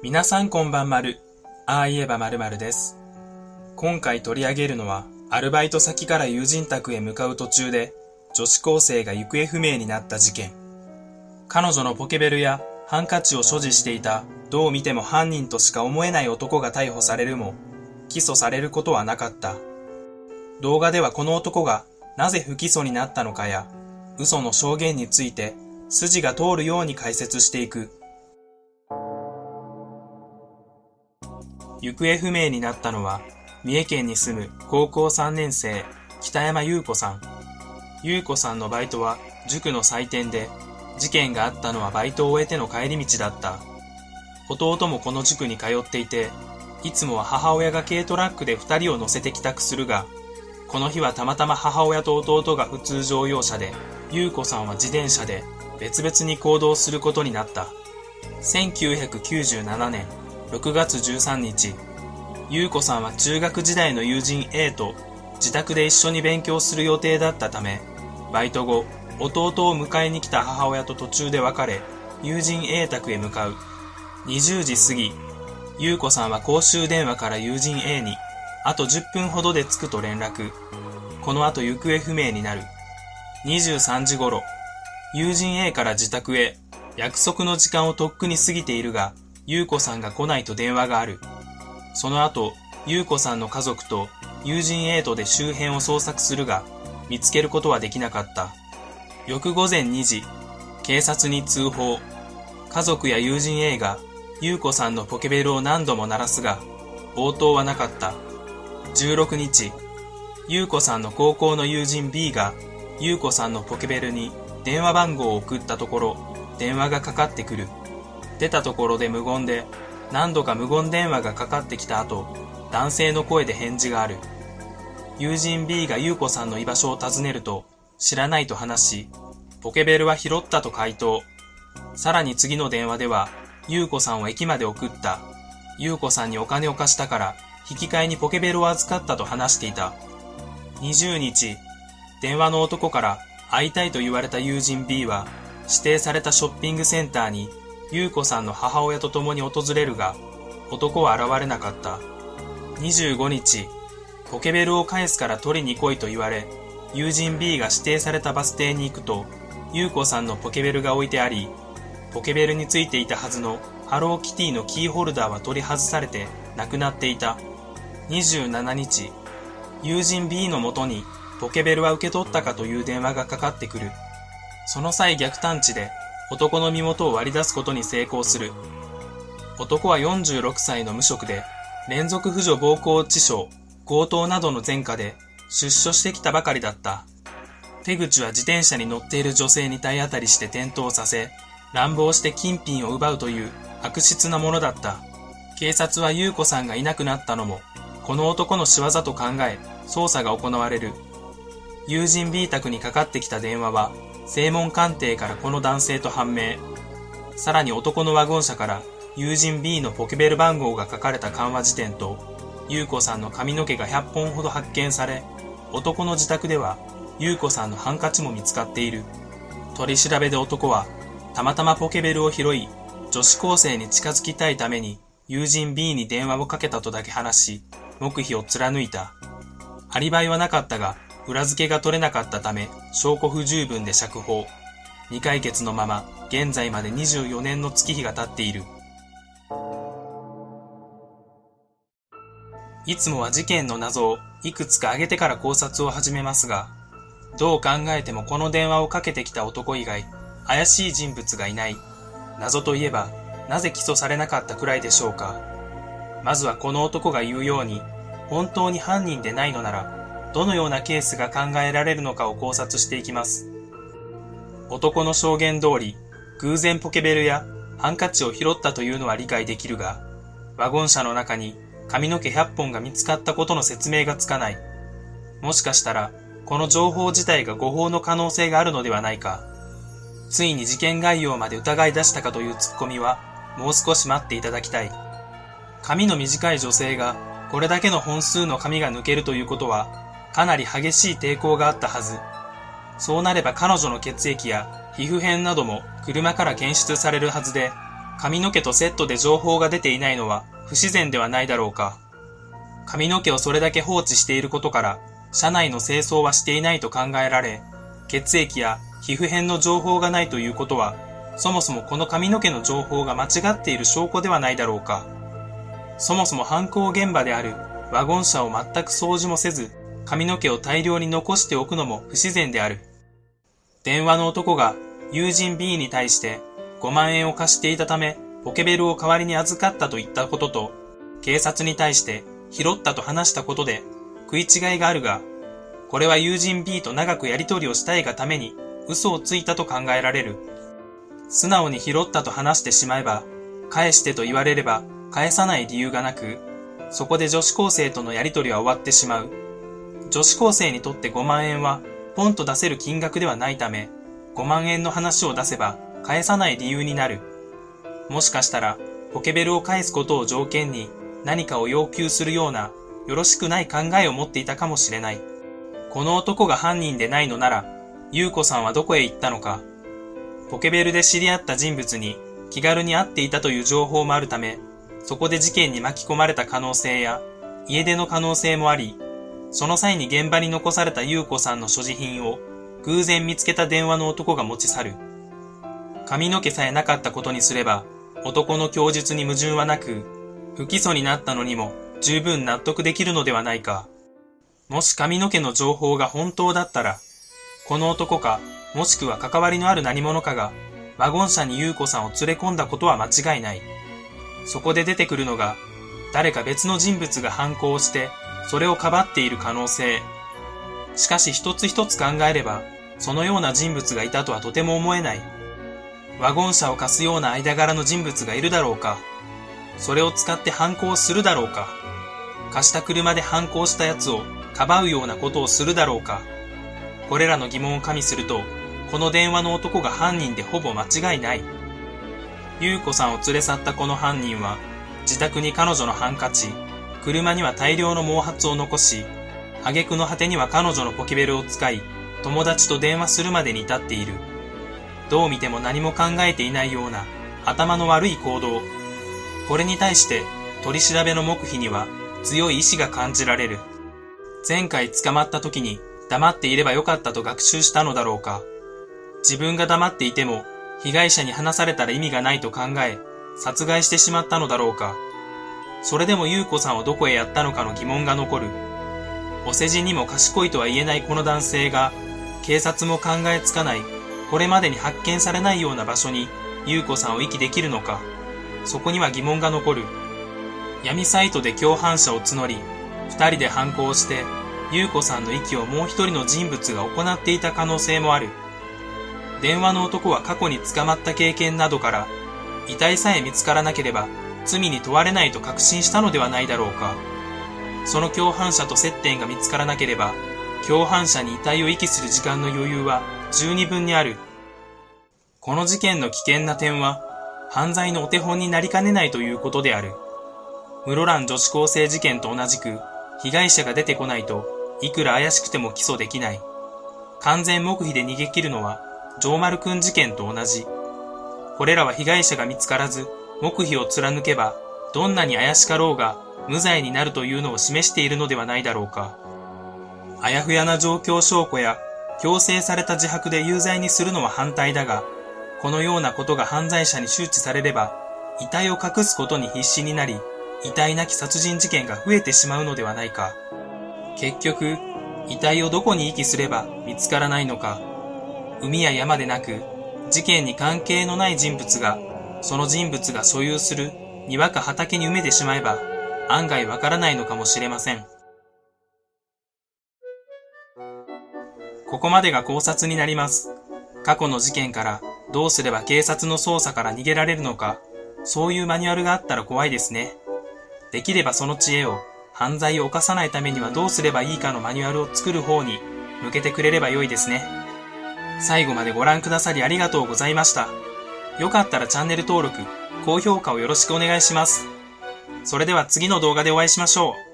皆さんこんばんまる。ああ言えばまるまるです。今回取り上げるのは、アルバイト先から友人宅へ向かう途中で、女子高生が行方不明になった事件。彼女のポケベルやハンカチを所持していた、どう見ても犯人としか思えない男が逮捕されるも、起訴されることはなかった。動画ではこの男がなぜ不起訴になったのかや、嘘の証言について筋が通るように解説していく。行方不明になったのは、三重県に住む高校3年生、北山優子さん。優子さんのバイトは塾の採点で、事件があったのはバイトを終えての帰り道だった。弟もこの塾に通っていて、いつもは母親が軽トラックで二人を乗せて帰宅するが、この日はたまたま母親と弟が普通乗用車で、優子さんは自転車で別々に行動することになった。1997年6月13日、優子さんは中学時代の友人 A と自宅で一緒に勉強する予定だったため、バイト後、弟を迎えに来た母親と途中で別れ、友人 A 宅へ向かう。20時過ぎ、優子さんは公衆電話から友人 A に、あと10分ほどで着くと連絡。この後行方不明になる。23時頃、友人 A から自宅へ、約束の時間をとっくに過ぎているが、優子さんが来ないと電話がある。その後、優子さんの家族と友人 A とで周辺を捜索するが、見つけることはできなかった。翌午前2時、警察に通報。家族や友人 A が優子さんのポケベルを何度も鳴らすが、応答はなかった。16日、優子さんの高校の友人 B が優子さんのポケベルに電話番号を送ったところ、電話がかかってくる。出たところで無言で、何度か無言電話がかかってきた後、男性の声で返事がある。友人 B が優子さんの居場所を尋ねると、知らないと話し、ポケベルは拾ったと回答。さらに次の電話では、優子さんを駅まで送った。優子さんにお金を貸したから、引き換えにポケベルを預かったと話していた。20日、電話の男から会いたいと言われた友人 B は、指定されたショッピングセンターに、優子さんの母親と共に訪れるが、男は現れなかった。25日、ポケベルを返すから取りに来いと言われ、友人 B が指定されたバス停に行くと、優子さんのポケベルが置いてあり、ポケベルについていたはずのハローキティのキーホルダーは取り外されてなくなっていた。27日、友人 B のもとにポケベルは受け取ったかという電話がかかってくる。その際逆探知で男の身元を割り出すことに成功する。男は46歳の無職で、連続婦女暴行致傷、強盗などの前科で出所してきたばかりだった。手口は自転車に乗っている女性に体当たりして転倒させ、乱暴して金品を奪うという悪質なものだった。警察は優子さんがいなくなったのも、この男の仕業と考え、捜査が行われる。友人 B 宅にかかってきた電話は、正門鑑定からこの男性と判明。さらに男のワゴン車から友人 B のポケベル番号が書かれた緩和辞典と、優子さんの髪の毛が100本ほど発見され、男の自宅では優子さんのハンカチも見つかっている。取り調べで男は、たまたまポケベルを拾い、女子高生に近づきたいために友人 B に電話をかけたとだけ話し、黙秘を貫いた。アリバイはなかったが、裏付けが取れなかったため、証拠不十分で釈放。未解決のまま、現在まで24年の月日が経っている。いつもは事件の謎をいくつか挙げてから考察を始めますが、どう考えてもこの電話をかけてきた男以外、怪しい人物がいない。謎といえば、なぜ起訴されなかったくらいでしょうか。まずはこの男が言うように、本当に犯人でないのなら、どのようなケースが考えられるのかを考察していきます。男の証言通り、偶然ポケベルやハンカチを拾ったというのは理解できるが、ワゴン車の中に髪の毛100本が見つかったことの説明がつかない。もしかしたら、この情報自体が誤報の可能性があるのではないか。ついに事件概要まで疑い出したかというツッコミは、もう少し待っていただきたい。髪の短い女性が、これだけの本数の髪が抜けるということは、かなり激しい抵抗があったはず。そうなれば彼女の血液や皮膚片なども車から検出されるはずで、髪の毛とセットで情報が出ていないのは不自然ではないだろうか。髪の毛をそれだけ放置していることから、車内の清掃はしていないと考えられ、血液や皮膚片の情報がないということは、そもそもこの髪の毛の情報が間違っている証拠ではないだろうか。そもそも犯行現場であるワゴン車を全く掃除もせず、髪の毛を大量に残しておくのも不自然である。電話の男が友人 B に対して5万円を貸していたため、ポケベルを代わりに預かったと言ったことと、警察に対して拾ったと話したことで食い違いがあるが、これは友人 B と長くやり取りをしたいがために嘘をついたと考えられる。素直に拾ったと話してしまえば、返してと言われれば返さない理由がなく、そこで女子高生とのやり取りは終わってしまう。女子高生にとって5万円はポンと出せる金額ではないため、5万円の話を出せば返さない理由になる。もしかしたら、ポケベルを返すことを条件に何かを要求するようなよろしくない考えを持っていたかもしれない。この男が犯人でないのなら、優子さんはどこへ行ったのか。ポケベルで知り合った人物に気軽に会っていたという情報もあるため、そこで事件に巻き込まれた可能性や家出の可能性もあり、その際に現場に残された優子さんの所持品を偶然見つけた電話の男が持ち去る。髪の毛さえなかったことにすれば、男の供述に矛盾はなく、不起訴になったのにも十分納得できるのではないか。もし髪の毛の情報が本当だったら、この男か、もしくは関わりのある何者かが、ワゴン車に優子さんを連れ込んだことは間違いない。そこで出てくるのが、誰か別の人物が反抗して、それをかばっている可能性。しかし一つ一つ考えれば、そのような人物がいたとはとても思えない。ワゴン車を貸すような間柄の人物がいるだろうかそれを使って反抗するだろうか貸した車で反抗した奴をかばうようなことをするだろうかこれらの疑問を加味すると、この電話の男が犯人でほぼ間違いない。優子さんを連れ去ったこの犯人は、自宅に彼女のハンカチ、車には大量の毛髪を残し、挙句の果てには彼女のポケベルを使い、友達と電話するまでに至っている。どう見ても何も考えていないような頭の悪い行動。これに対して取り調べの黙秘には強い意志が感じられる。前回捕まった時に黙っていればよかったと学習したのだろうか。自分が黙っていても被害者に話されたら意味がないと考え、殺害してしまったのだろうか。それでも優子さんをどこへやったのかの疑問が残る。お世辞にも賢いとは言えないこの男性が、警察も考えつかない、これまでに発見されないような場所に、優子さんを遺棄できるのか。そこには疑問が残る。闇サイトで共犯者を募り、二人で反抗して、優子さんの息をもう一人の人物が行っていた可能性もある。電話の男は過去に捕まった経験などから、遺体さえ見つからなければ罪に問われないと確信したのではないだろうか。その共犯者と接点が見つからなければ、共犯者に遺体を遺棄する時間の余裕は十二分にある。この事件の危険な点は、犯罪のお手本になりかねないということである。室蘭女子高生事件と同じく、被害者が出てこないといくら怪しくても起訴できない。完全黙秘で逃げ切るのは、城丸くん事件と同じ。これらは被害者が見つからず、黙秘を貫けば、どんなに怪しかろうが、無罪になるというのを示しているのではないだろうか。あやふやな状況証拠や、強制された自白で有罪にするのは反対だが、このようなことが犯罪者に周知されれば、遺体を隠すことに必死になり、遺体なき殺人事件が増えてしまうのではないか。結局、遺体をどこに遺棄すれば見つからないのか。海や山でなく、事件に関係のない人物が、その人物が所有する庭か畑に埋めてしまえば、案外わからないのかもしれません。ここまでが考察になります。過去の事件からどうすれば警察の捜査から逃げられるのか、そういうマニュアルがあったら怖いですね。できればその知恵を犯罪を犯さないためにはどうすればいいかのマニュアルを作る方に向けてくれれば良いですね。最後までご覧くださりありがとうございました。よかったらチャンネル登録、高評価をよろしくお願いします。それでは次の動画でお会いしましょう。